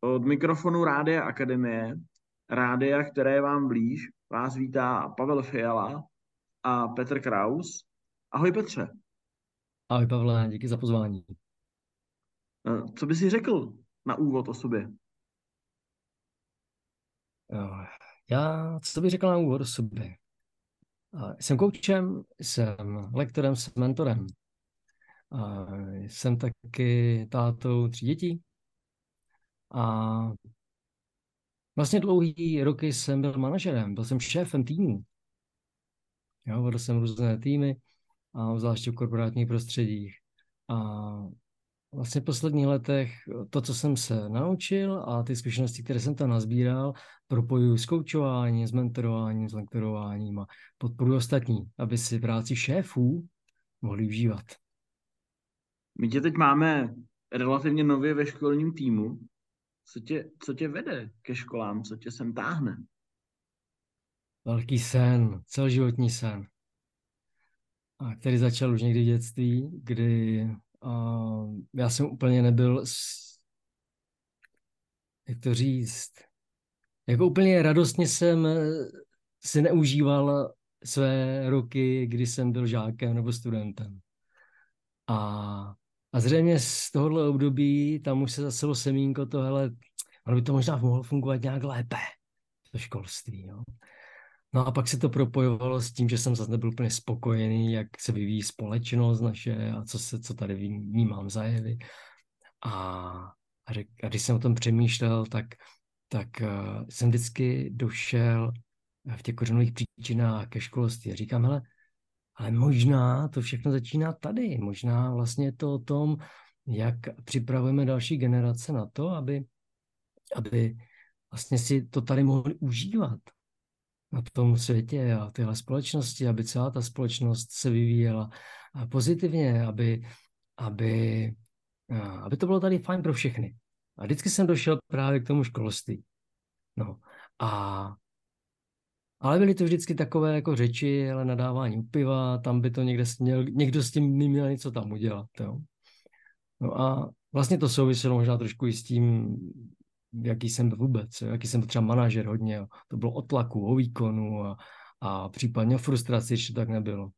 Od mikrofonu Rádia Akademie, rádia, které je vám blíž, vás vítá Pavel Fiala a Petr Kraus. Ahoj Petře. Ahoj Pavle, díky za pozvání. Eh, co bys si řekl na úvod o sobě? Já, co bych řekl na úvod o sobě? Jsem koučem, jsem lektorem, jsem mentorem. Jsem taky tátou tří dětí. A vlastně dlouhý roky jsem byl manažerem, byl jsem šéfem týmu. Jo, vedl jsem různé týmy, a zvláště v korporátních prostředích. A vlastně v posledních letech to, co jsem se naučil a ty zkušenosti, které jsem tam nazbíral, propojuji s koučováním, s mentorováním, s lektorováním a podporuji ostatní, aby si práci šéfů mohli užívat. My tě teď máme relativně nově ve školním týmu. Co tě, co tě vede ke školám? Co tě sem táhne? Velký sen, celoživotní sen, a který začal už někdy v dětství, kdy uh, já jsem úplně nebyl, jak to říct, jako úplně radostně jsem eh, si neužíval své roky, kdy jsem byl žákem nebo studentem. A, a zřejmě z tohohle období tam už se zaselo semínko to, hele, ono by to možná mohlo fungovat nějak lépe, to školství. Jo. No a pak se to propojovalo s tím, že jsem zase nebyl úplně spokojený, jak se vyvíjí společnost naše a co, se, co tady vnímám za jevy. A, a, řek, a když jsem o tom přemýšlel, tak, tak uh, jsem vždycky došel v těch kořenových příčinách ke školství. A říkám, hele, ale možná to všechno začíná tady. Možná vlastně je to o tom, jak připravujeme další generace na to, aby, aby vlastně si to tady mohli užívat na tom světě a téhle společnosti, aby celá ta společnost se vyvíjela pozitivně, aby, aby, aby to bylo tady fajn pro všechny. A vždycky jsem došel právě k tomu školství. No a ale byly to vždycky takové jako řeči, ale nadávání u piva, tam by to někde směl, někdo s tím neměl něco tam udělat. Jo. No a vlastně to souviselo možná trošku i s tím, jaký jsem vůbec, jaký jsem třeba manažer hodně. Jo. To bylo o tlaku, o výkonu a, a případně o frustraci, že tak nebylo.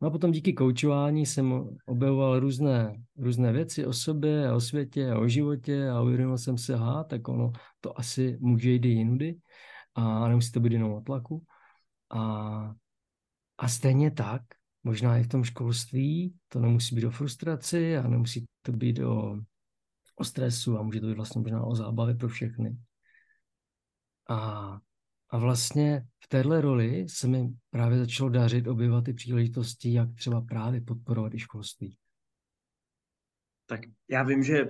No a potom díky koučování jsem objevoval různé, různé věci o sobě, o světě, o životě a uvědomil jsem se, ha, tak ono to asi může jít i jindy a nemusí to být jenom tlaku. A, a stejně tak, možná i v tom školství, to nemusí být o frustraci a nemusí to být o, o stresu a může to být vlastně možná o zábavě pro všechny. A, a vlastně v téhle roli se mi právě začalo dařit objevovat ty příležitosti, jak třeba právě podporovat i školství. Tak já vím, že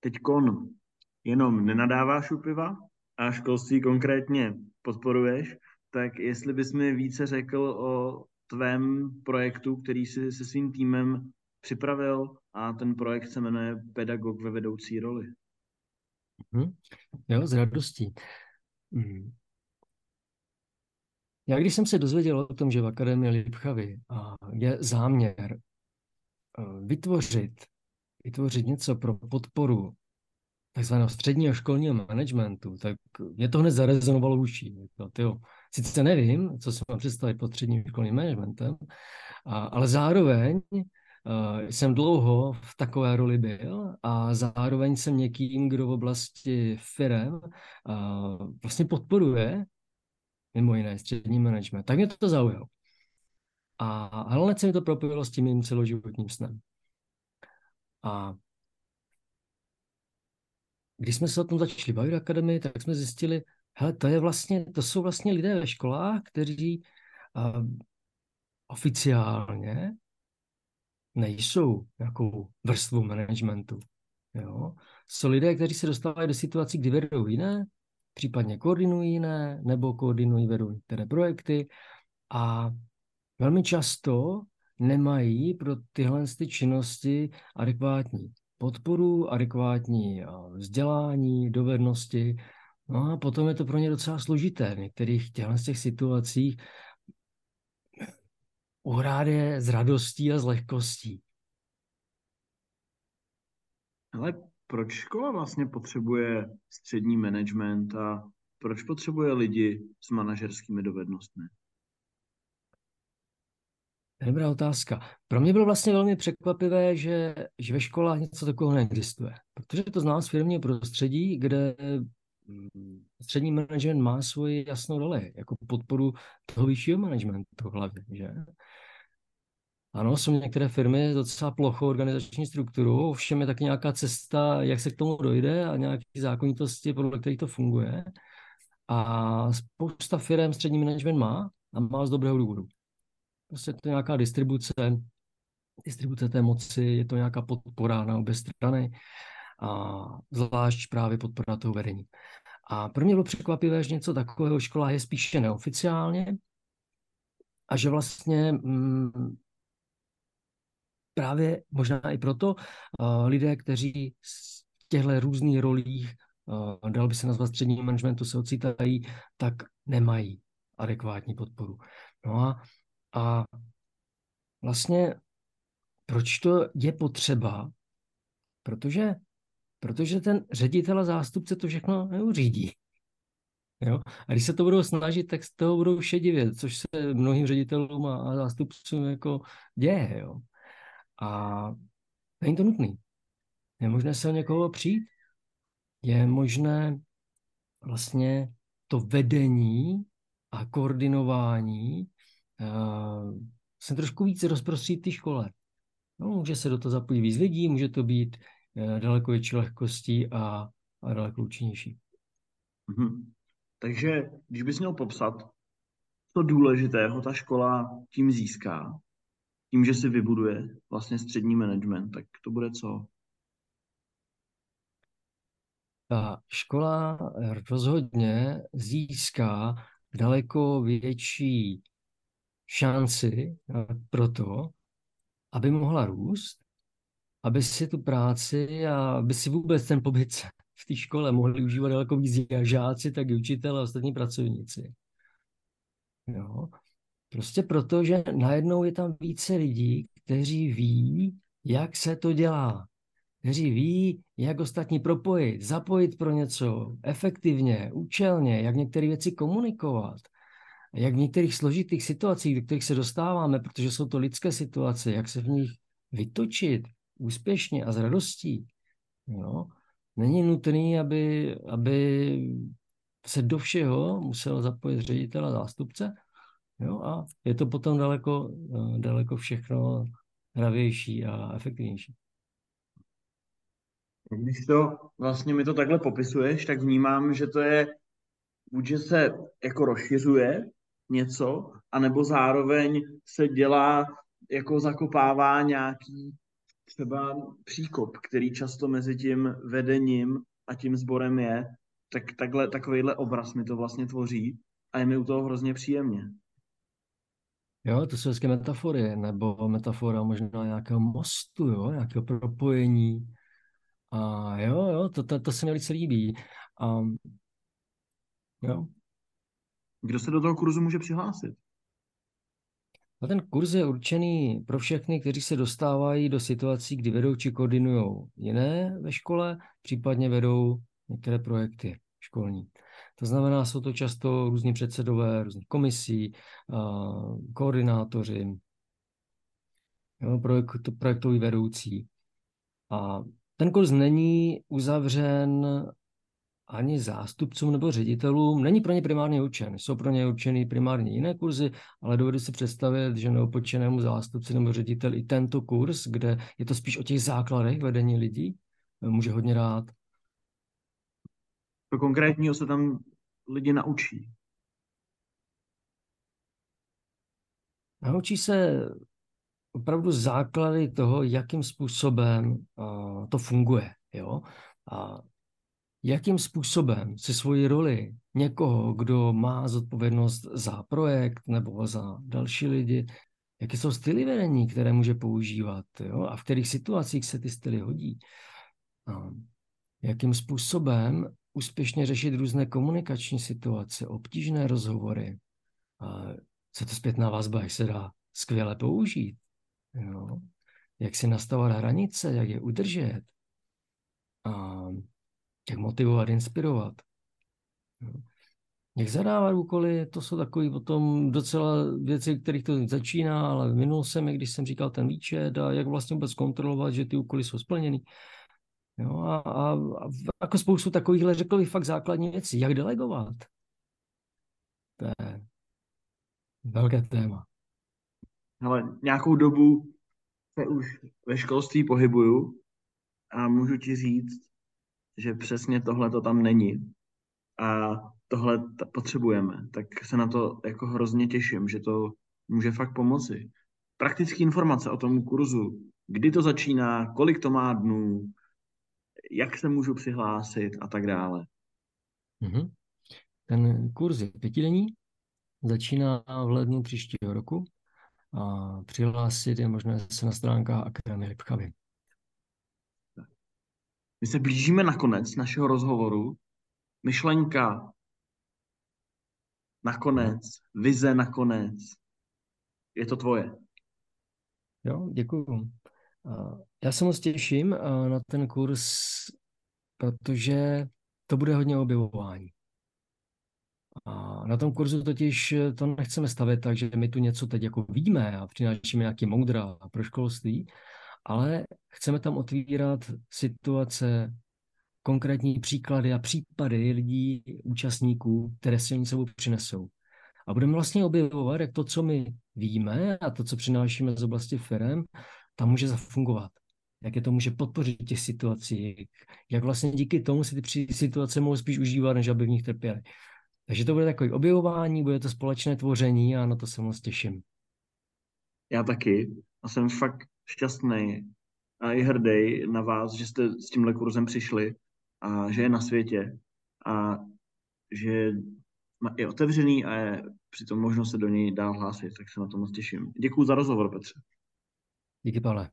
teď kon jenom nenadáváš u piva, a školství konkrétně podporuješ, tak jestli bys mi více řekl o tvém projektu, který jsi se svým týmem připravil a ten projekt se jmenuje Pedagog ve vedoucí roli. Hmm. Jo, s radostí. Hmm. Já když jsem se dozvěděl o tom, že v Akademii Lipchavy je záměr eh, vytvořit, vytvořit něco pro podporu takzvaného středního školního managementu, tak mě to hned zarezonovalo uší. No, tyjo. Sice nevím, co si mám představit pod středním školním managementem, a, ale zároveň uh, jsem dlouho v takové roli byl a zároveň jsem někým, kdo v oblasti firem uh, vlastně podporuje mimo jiné střední management. Tak mě to zaujalo. A hlavně se mi to propojilo s tím mým celoživotním snem. A když jsme se o tom začali bavit v akademii, tak jsme zjistili, hele, to, je vlastně, to jsou vlastně lidé ve školách, kteří uh, oficiálně nejsou nějakou vrstvu managementu. Jo? Jsou lidé, kteří se dostávají do situací, kdy vedou jiné, případně koordinují jiné, nebo koordinují, vedou některé projekty a velmi často nemají pro tyhle ty činnosti adekvátní podporu, adekvátní vzdělání, dovednosti. No a potom je to pro ně docela složité v některých těchto z těch situacích uhrát je s radostí a s lehkostí. Ale proč škola vlastně potřebuje střední management a proč potřebuje lidi s manažerskými dovednostmi? Dobrá otázka. Pro mě bylo vlastně velmi překvapivé, že, že ve školách něco takového neexistuje. Protože to znám z firmního prostředí, kde mm, střední management má svoji jasnou roli, jako podporu toho vyššího managementu hlavně, že? Ano, jsou některé firmy docela plochou organizační strukturu, ovšem je taky nějaká cesta, jak se k tomu dojde a nějaké zákonitosti, podle kterých to funguje. A spousta firm střední management má a má z dobrého důvodu. Prostě to je nějaká distribuce, distribuce té moci, je to nějaká podpora na obě strany a zvlášť právě podpora toho vedení. A pro mě bylo překvapivé, že něco takového škola je spíše neoficiálně a že vlastně mm, právě možná i proto uh, lidé, kteří v těchto různých rolích, uh, dal by se nazvat střední managementu, se ocitají, tak nemají adekvátní podporu. No a, a vlastně proč to je potřeba? Protože, protože ten ředitel a zástupce to všechno neuřídí. Jo? A když se to budou snažit, tak z toho budou šedivět, což se mnohým ředitelům a, a zástupcům jako děje. Jo? A není to nutný. Je možné se o někoho přijít. Je možné vlastně to vedení a koordinování uh, se trošku víc rozprostřít ty škole. No, může se do toho zapojit víc lidí, může to být uh, daleko větší lehkostí a, a daleko účinnější. Mm-hmm. Takže když bys měl popsat, co důležitého ta škola tím získá, tím, že si vybuduje vlastně střední management, tak to bude co? Ta škola rozhodně získá daleko větší šanci pro to, aby mohla růst, aby si tu práci a aby si vůbec ten pobyt v té škole mohli užívat daleko víc jak žáci, tak i učitelé a ostatní pracovníci. Jo. Prostě proto, že najednou je tam více lidí, kteří ví, jak se to dělá. Kteří ví, jak ostatní propojit, zapojit pro něco efektivně, účelně, jak některé věci komunikovat, jak v některých složitých situacích, do kterých se dostáváme, protože jsou to lidské situace, jak se v nich vytočit úspěšně a s radostí. Jo? Není nutný, aby, aby se do všeho musel zapojit ředitel a zástupce, Jo, a je to potom daleko, eh, daleko všechno hravější a efektivnější. Když to vlastně mi to takhle popisuješ, tak vnímám, že to je buď, že se jako rozšiřuje něco, anebo zároveň se dělá, jako zakopává nějaký třeba příkop, který často mezi tím vedením a tím sborem je, tak takhle, takovýhle obraz mi to vlastně tvoří a je mi u toho hrozně příjemně. Jo, to jsou hezké metafory, nebo metafora možná nějakého mostu, jo, nějakého propojení. A jo, jo, to, to, to se mi velice líbí. A, jo. Kdo se do toho kurzu může přihlásit? A ten kurz je určený pro všechny, kteří se dostávají do situací, kdy vedou či koordinují jiné ve škole, případně vedou některé projekty školní. To znamená, jsou to často různí předsedové různých komisí, koordinátoři, projekt, projektový vedoucí. A ten kurz není uzavřen ani zástupcům nebo ředitelům, není pro ně primárně určen. Jsou pro ně určeny primárně jiné kurzy, ale dovedu si představit, že neopočenému zástupci nebo ředitel i tento kurz, kde je to spíš o těch základech vedení lidí, může hodně rád co konkrétního se tam lidi naučí? Naučí se opravdu základy toho, jakým způsobem uh, to funguje. Jo? A jakým způsobem si svoji roli někoho, kdo má zodpovědnost za projekt nebo za další lidi, jaké jsou styly vedení, které může používat jo? a v kterých situacích se ty styly hodí. A jakým způsobem úspěšně řešit různé komunikační situace, obtížné rozhovory. A co to zpětná vazba, jak se dá skvěle použít. Jo? Jak si nastavovat hranice, jak je udržet. A jak motivovat, inspirovat. Jak zadávat úkoly, to jsou takové potom docela věci, kterých to začíná, ale minul jsem, když jsem říkal ten výčet a jak vlastně vůbec kontrolovat, že ty úkoly jsou splněny. Jo, a, a, a jako spoustu takovýchhle, řekl bych, fakt základní věcí. Jak delegovat? To je velké téma. Ale nějakou dobu se už ve školství pohybuju a můžu ti říct, že přesně tohle to tam není. A tohle potřebujeme. Tak se na to jako hrozně těším, že to může fakt pomoci. Praktické informace o tom kurzu, kdy to začíná, kolik to má dnů, jak se můžu přihlásit a tak dále. Mm-hmm. Ten kurz je pětidenní, začíná v lednu příštího roku a přihlásit je možné se na stránkách Akademie Lipchavy. My se blížíme na konec našeho rozhovoru. Myšlenka nakonec, vize nakonec. Je to tvoje. Jo, děkuju. Já se moc těším na ten kurz, protože to bude hodně objevování. A na tom kurzu totiž to nechceme stavět tak, že my tu něco teď jako víme a přinášíme nějaký moudra pro školství, ale chceme tam otvírat situace, konkrétní příklady a případy lidí, účastníků, které si oni sebou přinesou. A budeme vlastně objevovat, jak to, co my víme a to, co přinášíme z oblasti firm, tam může zafungovat. Jak je to může podpořit těch situací, jak vlastně díky tomu si ty situace mohou spíš užívat, než aby v nich trpěli. Takže to bude takové objevování, bude to společné tvoření a na to se moc těším. Já taky. A jsem fakt šťastný a i hrdý na vás, že jste s tímhle kurzem přišli a že je na světě a že je otevřený a je přitom možnost se do něj dál hlásit, tak se na to moc těším. Děkuji za rozhovor, Petře. Díky, Pavle.